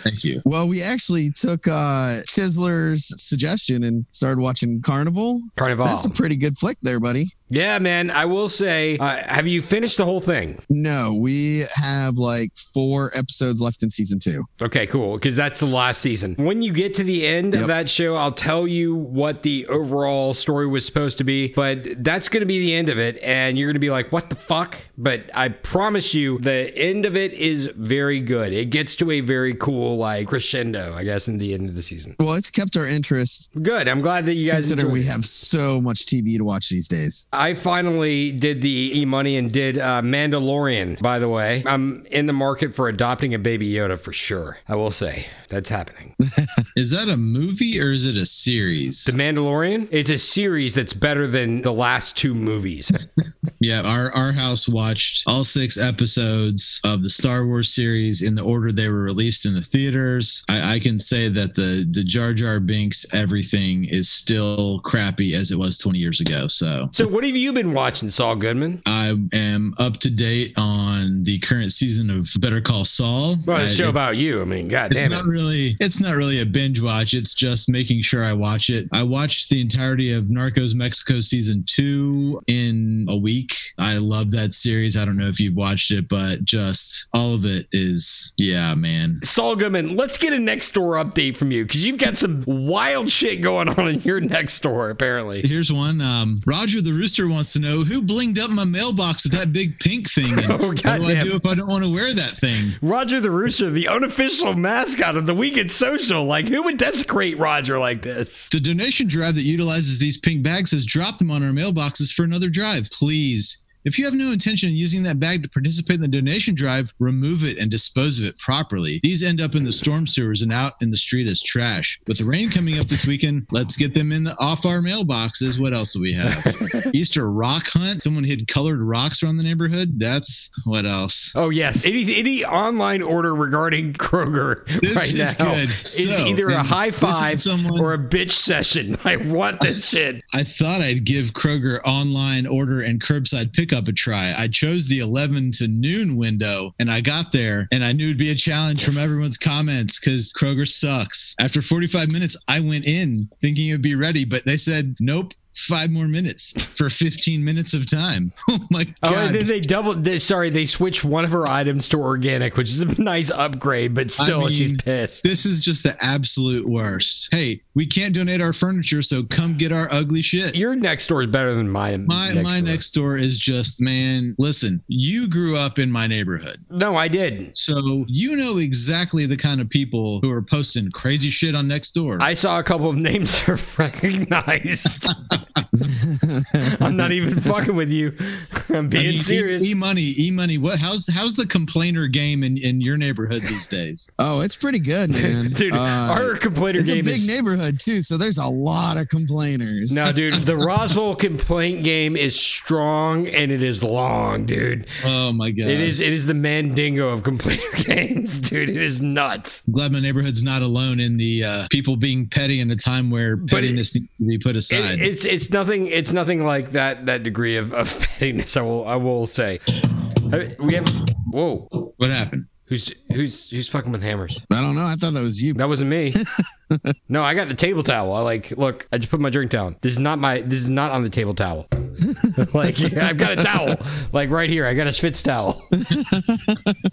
Thank you. Well, we actually took uh Chisler's suggestion and started watching Carnival. Carnival. That's a pretty good flick there, buddy. yeah, man. I will say, uh, have you finished the whole thing? No, we have like four episodes left in season two. Okay, cool. Because that's the last season. When you get to the end of Yep. That show, I'll tell you what the overall story was supposed to be. But that's going to be the end of it. And you're going to be like, what the fuck? But I promise you, the end of it is very good. It gets to a very cool, like, crescendo, I guess, in the end of the season. Well, it's kept our interest Good. I'm glad that you guys considering we have so much TV to watch these days. I finally did the e money and did uh, Mandalorian. By the way, I'm in the market for adopting a baby Yoda for sure. I will say that's happening. Is that a movie or is it a series? The Mandalorian. It's a series that's better than the last two movies. Yeah, our our house watched all six episodes of the Star Wars series in the order they were released in the theaters. I, I can say that the the Jar Jar Binks everything is still crappy as it was 20 years ago. So so, what have you been watching, Saul Goodman? I am up to date on the current season of Better Call Saul. Well, it's a show it- about you. I mean, god it's damn it. not really it's not really a binge watch it's just making sure i watch it. I watched the entirety of narcos mexico season two in a week. I love that series. I don't know if you've watched it but just all of it is yeah man. Saul Goodman, let's get a Nextdoor update from you because you've got some wild shit going on in your Nextdoor, apparently. here's one. Um, roger the rooster wants to know who blinged up my mailbox with that big pink thing? And Oh, what do i do if i don't want to wear that thing? Roger the Rooster, the unofficial mascot of the Weekend Social. Like, who would desecrate Roger like this? The donation drive that utilizes these pink bags has dropped them on our mailboxes for another drive. Please If you have no intention of using that bag to participate in the donation drive, remove it and dispose of it properly. These end up in the storm sewers and out in the street as trash. With the rain coming up this weekend, let's get them in the off our mailboxes. What else do we have? Easter rock hunt. Someone hid colored rocks around the neighborhood. That's what else? Oh yes, any any online order regarding Kroger This right is now good. is So, either a high five someone- or a bitch session. I want this shit. I thought I'd give Kroger online order and curbside pickup a try. I chose the 11 to noon window and I got there and I knew it'd be a challenge from everyone's comments because Kroger sucks. After 45 minutes, I went in thinking it'd be ready, but they said, nope. Five more minutes for 15 minutes of time. Oh my Oh, God. and then they doubled They, sorry, they switched one of her items to organic, which is a nice upgrade, but still, she's mean, pissed. this is just the absolute worst. Hey, we can't donate our furniture, so come get our ugly shit. Your Nextdoor is better than my My next my door. next door is just man. Listen, you grew up in my neighborhood, No, I did. so you know exactly the kind of people who are posting crazy shit on Nextdoor. I saw a couple of names I recognized. I'm not even fucking with you. I'm being serious. E money, e money. What? How's how's the complainer game in in your neighborhood these days? Oh, it's pretty good, man. dude, Uh, our complainer game is. it's a big is neighborhood too, so there's a lot of complainers. no, dude. The Roswell complaint game is strong and it is long, dude. Oh my god! It is it is the Mandingo of complainer games, dude. It is nuts. I'm glad my neighborhood's not alone in the uh, people being petty in a time where it- pettiness needs to be put It- aside. it's it's nothing it's nothing like that that degree of, of pettiness. I will I will say. We have whoa. what happened? Who's who's who's fucking with hammers? I don't know. I thought that was you. That wasn't me. no, I got the table towel. I like look. I just put my drink down. This is not my. This is not on the table towel. like I've got a towel. Like right here. I got a Schvitz towel.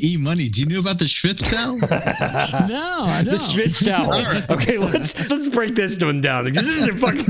E money. Do you know about the Schvitz towel? No, I The don't. The Schvitz towel. Okay, let's let's break this one down this is a fucking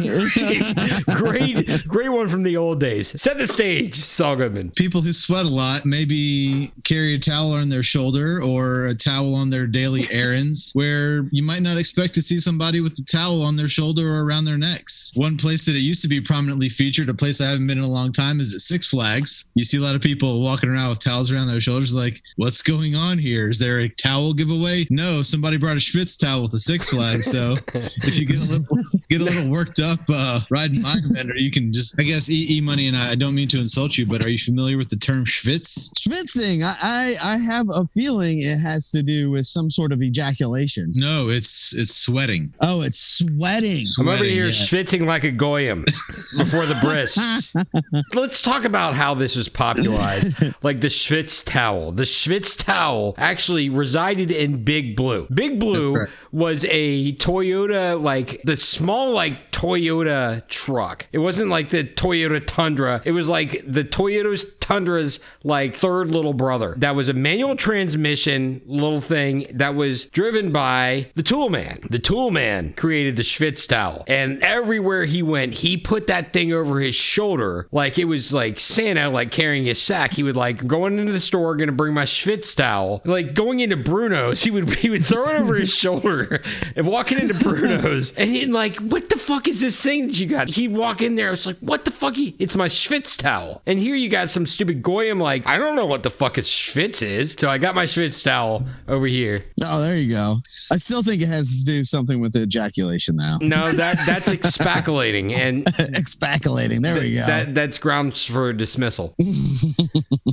great great great one from the old days. Set the stage, Saul Goodman. people who sweat a lot maybe carry a towel on their shoulder or a towel on their daily errands where you might not expect to see somebody with a towel on their shoulder or around their necks. One place that it used to be prominently featured, a place I haven't been in a long time, is at Six Flags. You see a lot of people walking around with towels around their shoulders, like, what's going on here? Is there a towel giveaway? No, somebody brought a Schvitz towel to Six Flags. So if you get a little get a little worked up uh, riding Mindbender, you can just, I guess, E, e Money and I, I don't mean to insult you, but are you familiar with the term Schvitz? Schvitzing. I, I I have a feeling it has to do with some sort of ejaculation. No, it's it's sweating. Oh, it's sweating. I'm over here yeah. schvitzing like a goyim before the bris. Let's talk about how this was popularized. like the Schvitz towel. The Schvitz towel actually resided in Big Blue. Big Blue That's was a Toyota, like the small, like Toyota truck. It wasn't like the Toyota Tundra. It was like the Toyota's Tundra's like third little brother. That was a manual transmission little thing that was driven by the Tool Man. The Tool Man created the Schvitz towel, and everywhere he went, he put that thing over his shoulder like it was like Santa, like carrying his sack. He would like going into the store, gonna bring my Schvitz towel. Like going into Bruno's, he would he would throw it over his shoulder and walking into Bruno's, and he'd like, what the fuck is this thing that you got? He'd walk in there, I was like, what the fuck? It's my Schvitz towel, and here you got some stupid goyim like, I don't know what the fuck a Schvitz is, so I got my Schvitz towel over here. Oh, there you go. I still think it has to do something with the ejaculation now. No, that that's expaculating, and Expaculating. There we go. that that's grounds for dismissal.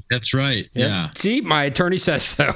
That's right. Yeah. See, my attorney says so.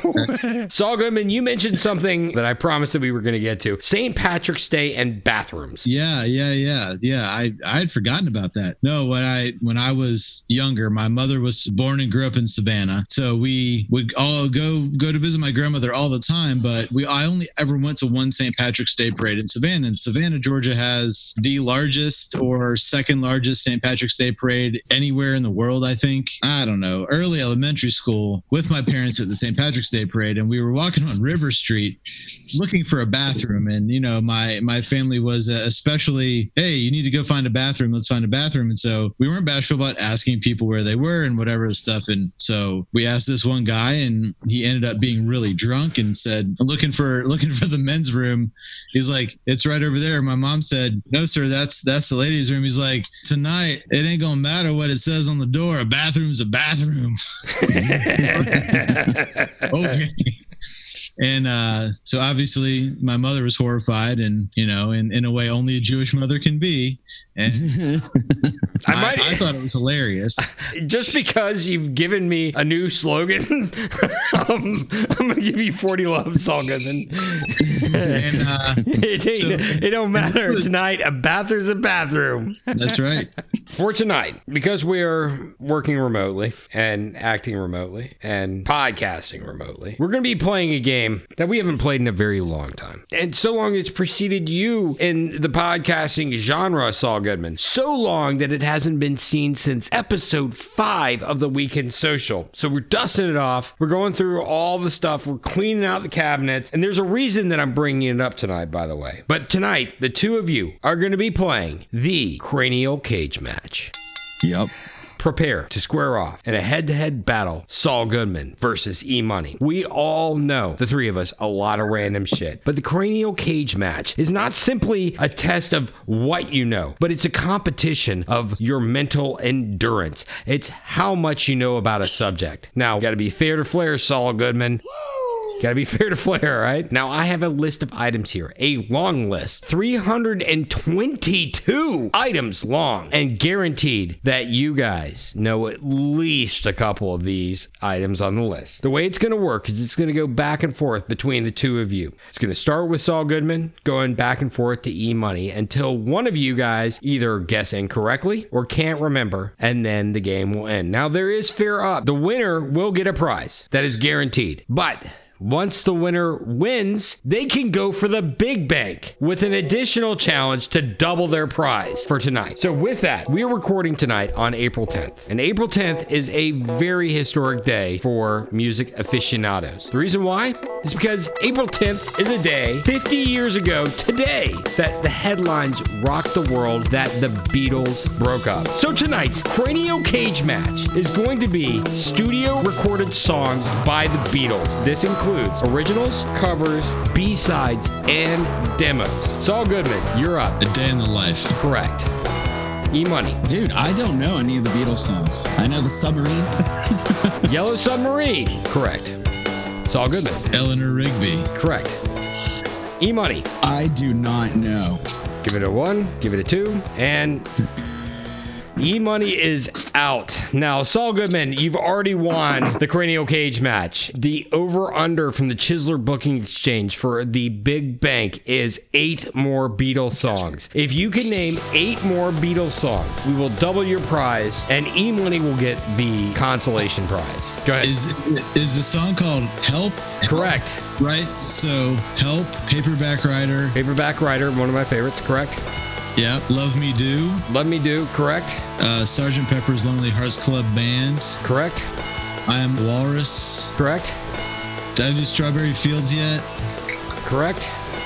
Saul Goodman, you mentioned something that I promised that we were going to get to: St. Patrick's Day and bathrooms. Yeah, yeah, yeah, yeah. I I had forgotten about that. No, when I when I was younger, my mother was born and grew up in Savannah, so we would all go go to visit my grandmother all the time. But we I only ever went to one St. Patrick's Day parade in Savannah. And Savannah, Georgia, has the largest or second largest St. Patrick's Day parade anywhere in the world. I think I don't know. Early elementary school with my parents at the St. Patrick's Day parade, and we were walking on River Street looking for a bathroom and you know my my family was especially hey you need to go find a bathroom let's find a bathroom and so we weren't bashful about asking people where they were and whatever stuff. And so we asked this one guy, and he ended up being really drunk and said, "I'm looking for looking for the men's room." He's like, "It's right over there." My mom said, "No, sir, that's that's the ladies' room." He's like, "Tonight, it ain't gonna matter what it says on the door. A bathroom's a bathroom." okay. And uh, so obviously my mother was horrified and, you know, in, in a way only a Jewish mother can be. And I might- I thought it was hilarious. Just because you've given me a new slogan, um, I'm gonna give you 40 love song and And uh, it, So- it don't matter tonight. A bathroom's a bathroom. that's right. For tonight, because we're working remotely and acting remotely and podcasting remotely, we're going to be playing a game that we haven't played in a very long time. And so long it's preceded you in the podcasting genre, Saul Goodman. So long that it hasn't been seen since episode five of the Weekend Social. So we're dusting it off. We're going through all the stuff. We're cleaning out the cabinets. And there's a reason that I'm bringing it up tonight, by the way. But tonight, the two of you are going to be playing the Cranial Cage match. Yep. Prepare to square off in a head to head battle Saul Goodman versus E Money. We all know, the three of us, a lot of random shit. But the cranial cage match is not simply a test of what you know, but it's a competition of your mental endurance. It's how much you know about a subject. Now, gotta be fair to Flair, Saul Goodman. Gotta be fair to Flair, right? Now, I have a list of items here, a long list 322 items long, and guaranteed that you guys know at least a couple of these items on the list. The way it's gonna work is it's gonna go back and forth between the two of you. It's gonna start with Saul Goodman going back and forth to E Money until one of you guys either guess incorrectly or can't remember, and then the game will end. Now, there is fair up. The winner will get a prize that is guaranteed, but once the winner wins, they can go for the big bank with an additional challenge to double their prize for tonight. So, with that, we are recording tonight on April 10th. And April 10th is a very historic day for music aficionados. The reason why is because April 10th is a day 50 years ago today that the headlines rocked the world that the Beatles broke up. So, tonight's Cranial Cage match is going to be studio recorded songs by the Beatles. This includes originals, covers, B-sides, and demos. Saul Goodman, you're up. A day in the life. Correct. E Money. Dude, I don't know any of the Beatles songs. I know the submarine. Yellow Submarine. Correct. Saul Goodman. Eleanor Rigby. Correct. E Money. I do not know. Give it a one, give it a two, and E Money is out. Now, Saul Goodman, you've already won the Cranial Cage match. The over under from the Chisler Booking Exchange for the Big Bank is eight more Beatles songs. If you can name eight more Beatles songs, we will double your prize, and E Money will get the consolation prize. Go ahead. Is is the song called Help? Correct. Right? So Help, Paperback Writer. Paperback Writer, one of my favorites. Correct. Yeah. Love Me Do. Love Me Do. Correct. Uh, Sergeant Pepper's Lonely Hearts Club Band. Correct. I Am Walrus. Correct. Did I do Strawberry Fields yet? Correct.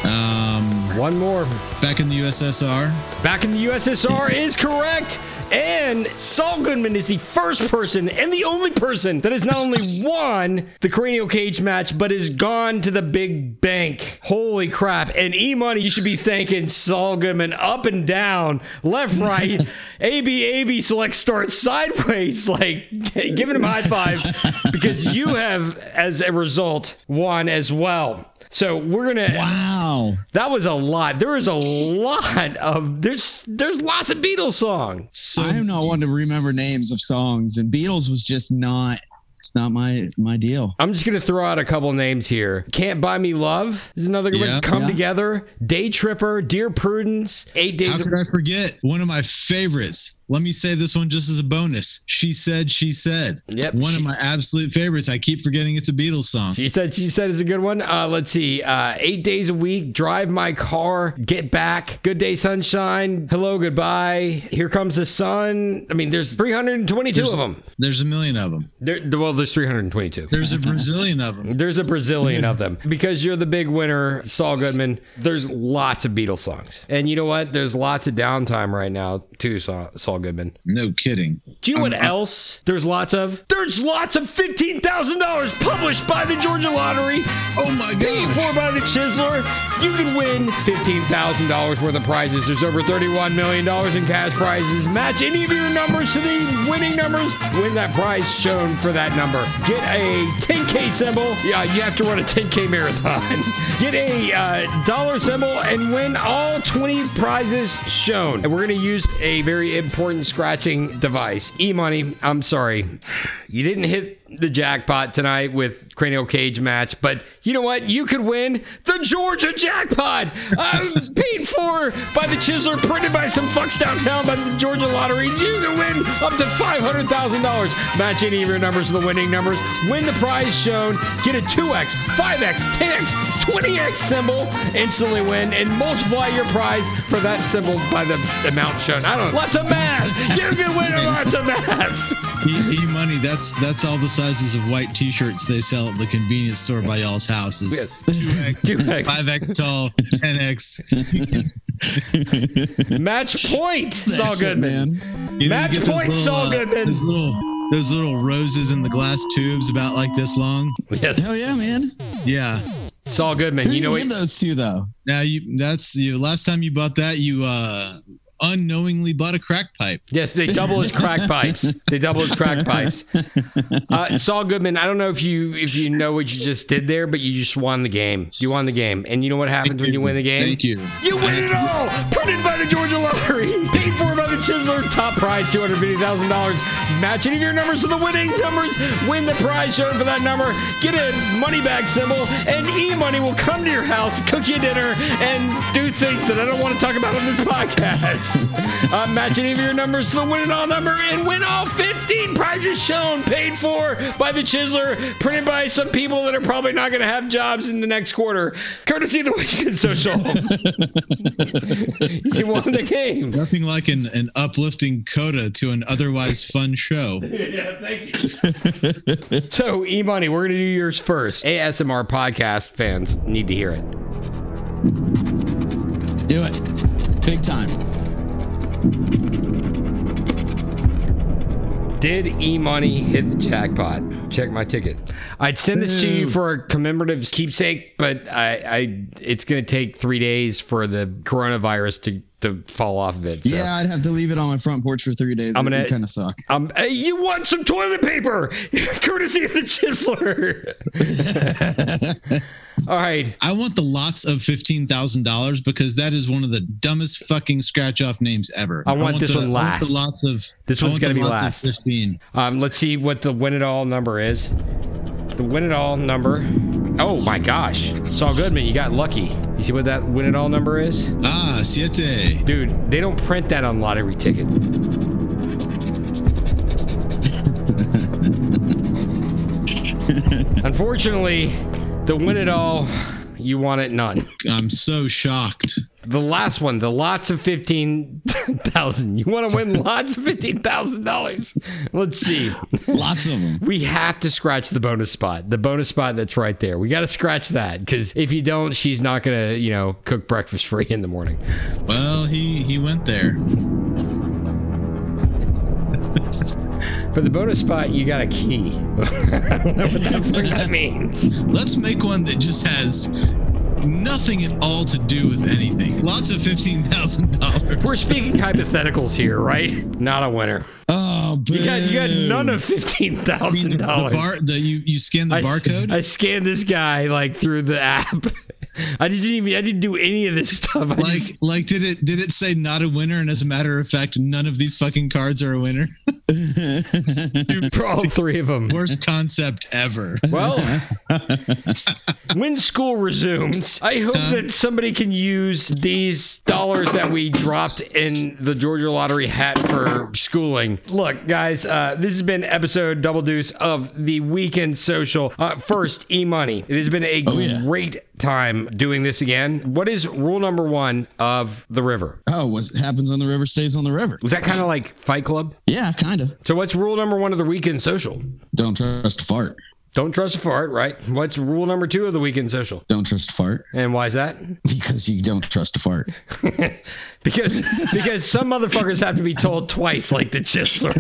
Um, One more. back in the USSR. Back in the USSR is correct. And Saul Goodman is the first person and the only person that has not only won the cranial cage match, but has gone to the big bank. Holy crap. And E Money, you should be thanking Saul Goodman up and down, left, right, A, B, A, B, select, start, sideways, like giving him high five because you have, as a result, won as well. So we're gonna Wow. that was a lot. There is a lot of there's there's lots of Beatles songs. So I'm not one to remember names of songs, and Beatles was just not. It's not my my deal. I'm just gonna throw out a couple names here. Can't Buy Me Love is another good Yeah. one. Come Yeah. Together, Day Tripper, Dear Prudence, Eight Days how of could I forget one of my favorites? Let me say this one just as a bonus. She said, she said. Yep. One She- of my absolute favorites. I keep forgetting it's a Beatles song. She said she said is a good one. Uh, let's see. Uh, eight days a week, drive my car, get back, good day sunshine, hello goodbye, here comes the sun. I mean, there's 322 There's- of them. There's a million of them. There, well, there's 322. There's a Brazilian of them. There's a Brazilian of them. Because you're the big winner, Saul Goodman, there's lots of Beatles songs. And you know what? There's lots of downtime right now, too, Saul, Saul Saul Goodman. No kidding. Do you know what I'm- I'm- else there's lots of? There's lots of $15,000 published by the Georgia Lottery, Oh my paid god. for by the Chisler. You can win $15,000 worth of prizes. There's over $31 million in cash prizes. Match any of your numbers to the winning numbers. Win that prize shown for that number. Get a 10K symbol. Yeah, you have to run a 10K marathon. Get a uh, dollar symbol and win all 20 prizes shown. And we're going to use a very important scratching device. E-money, I'm sorry. You didn't hit the jackpot tonight with cranial cage match, but you know what? You could win the Georgia jackpot, uh, paid for by the Chisler, printed by some fucks downtown by the Georgia Lottery. You can win up to five hundred thousand dollars. Match any of your numbers to the winning numbers. Win the prize shown. Get a two x, five x, ten x, twenty x symbol. Instantly win and multiply your prize for that symbol by the amount shown. I don't know. Lots of math. You can win lots of math. E, money. That's that's all the sizes of white T-shirts they sell at the convenience store by y'all's houses. Yes. Two X, five X tall, ten X. Match point. Saul That's it, Goodman. man. You Match you get those point, little, Saul uh, Goodman. Those little those little roses in the glass tubes, about like this long. Yes. Hell yeah, man. Yeah. it's Saul Goodman. Who You know you what? those two though? Now you that's you. Last time you bought that, you uh unknowingly bought a crack pipe. Yes, they double as crack pipes. They double as crack pipes. Uh, Saul Goodman, I don't know if you if you know what you just did there, but you just won the game. You won the game, and you know what happens when you win the game? Thank you. You win it all! Printed by the Georgia Lottery. Paid for by Chisler. Top prize, $250,000. Match any of your numbers to the winning numbers. Win the prize shown for that number. Get a money bag symbol, and E-Money will come to your house, cook you dinner, and do things that I don't want to talk about on this podcast. Uh, match any of your numbers to the winning all number and win all 15 prizes shown, paid for by the Chisler, printed by some people that are probably not going to have jobs in the next quarter. Courtesy of the Weekend Social. you won the game. Nothing like an, an uplifting coda to an otherwise fun show. Yeah, thank you. so, E Money, we're going to do yours first. ASMR podcast fans need to hear it. Do it. Big time. Did E Money hit the jackpot? Check my ticket. I'd send this to you for a commemorative keepsake, but I, I it's going to take three days for the coronavirus to, to fall off of it. So. Yeah, I'd have to leave it on my front porch for three days. I'm I'm gonna- gonna kind of suck. Um, hey, you want some toilet paper? Courtesy of the Chisler. All right. I want the lots of fifteen thousand dollars because that is one of the dumbest fucking scratch off names ever. I want this the, one I want last. the lots of This one's gonna be last. Fifteen. Um, let's see what the win it all number is. The win it all number. Oh my gosh. Saul Goodman, you got lucky. You see what that win it all number is? Ah, siete. Dude, they don't print that on lottery tickets. Unfortunately, the win it all, you want it none. I'm so shocked. The last one, the lots of fifteen thousand. You want to win lots of fifteen thousand dollars? Let's see. Lots of them. We have to scratch the bonus spot. The bonus spot that's right there. We got to scratch that because if you don't, she's not gonna, you know, cook breakfast for you in the morning. Well, he he went there. For the bonus spot, you got a key. I don't know what the fuck that means. Let's make one that just has nothing at all to do with anything. Lots of fifteen thousand dollars. We're speaking hypotheticals here, right? Not a winner. Oh, You got you got none of fifteen The, thousand the dollars. bar, the you you scan the I, barcode. I scanned this guy like through the app. I didn't even I didn't do any of this stuff. I like just- like did it did it say not a winner? And as a matter of fact, none of these fucking cards are a winner. for all three of them. Worst concept ever. Well, when school resumes, I hope that somebody can use these dollars that we dropped in the Georgia Lottery hat for schooling. Look, guys, uh, this has been episode double deuce of the weekend social. Uh, first, e money. It has been a yeah. great time doing this again. What is rule number one of the river? Oh, what happens on the river stays on the river. Was that kind of like Fight Club? Yeah, kind of. So, what's rule number one of the weekend social? Don't trust a fart. Don't trust a fart, right? What's rule number two of the weekend social? Don't trust a fart And why is that? because you don't trust a fart. because because some motherfuckers have to be told twice, like the Chisler.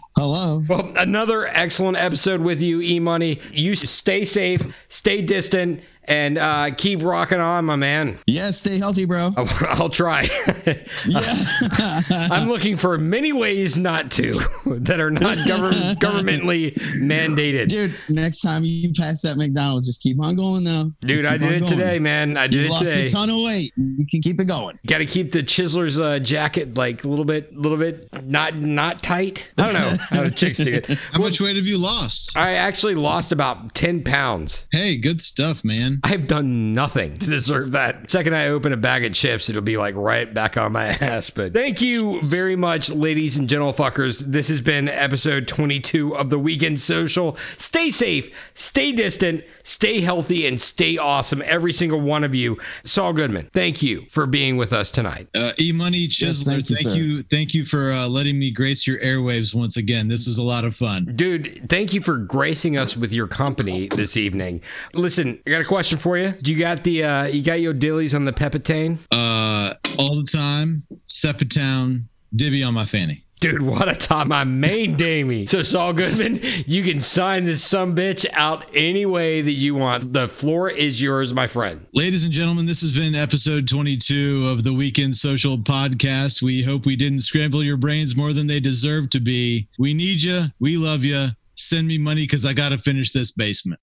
Hello. well, another excellent episode with you, E Money. You stay safe, stay distant, and uh, keep rocking on, my man. Yeah, stay healthy, bro. I'll try. Yeah. I'm looking for many ways not to that are not government governmentally mandated. Dude, next time you pass that McDonald's, just keep on going though. Dude, I did it going. today, man. I did You it lost today. a ton of weight. You can keep it going. Got to keep the Chisler's uh, jacket like a little bit, little bit not not tight. I don't know how the chicks do it. How much weight have you lost? I actually lost about ten pounds. Hey, good stuff, man. I have done nothing to deserve that. Second I open a bag of chips, it'll be like right back on my ass. But thank you very much, ladies and gentle fuckers. This has been episode 22 of the Weekend Social. Stay safe, stay distant, stay healthy, and stay awesome, every single one of you. Saul Goodman, thank you for being with us tonight. Uh, E Money Chisler, thank you, thank you, thank you for uh, letting me grace your airwaves once again. This was a lot of fun. Dude, thank you for gracing us with your company this evening. Listen, I got a question for you. Do you got the uh you got your dillies on the Pepitane? Uh, all the time, Sepatown, Dibby on my fanny. Dude, what a top my main Damie. So Saul Goodman, you can sign this some bitch out any way that you want. The floor is yours, my friend. Ladies and gentlemen, this has been episode 22 of the Weekend Social Podcast. We hope we didn't scramble your brains more than they deserve to be. We need you. We love you. Send me money because I got to finish this basement.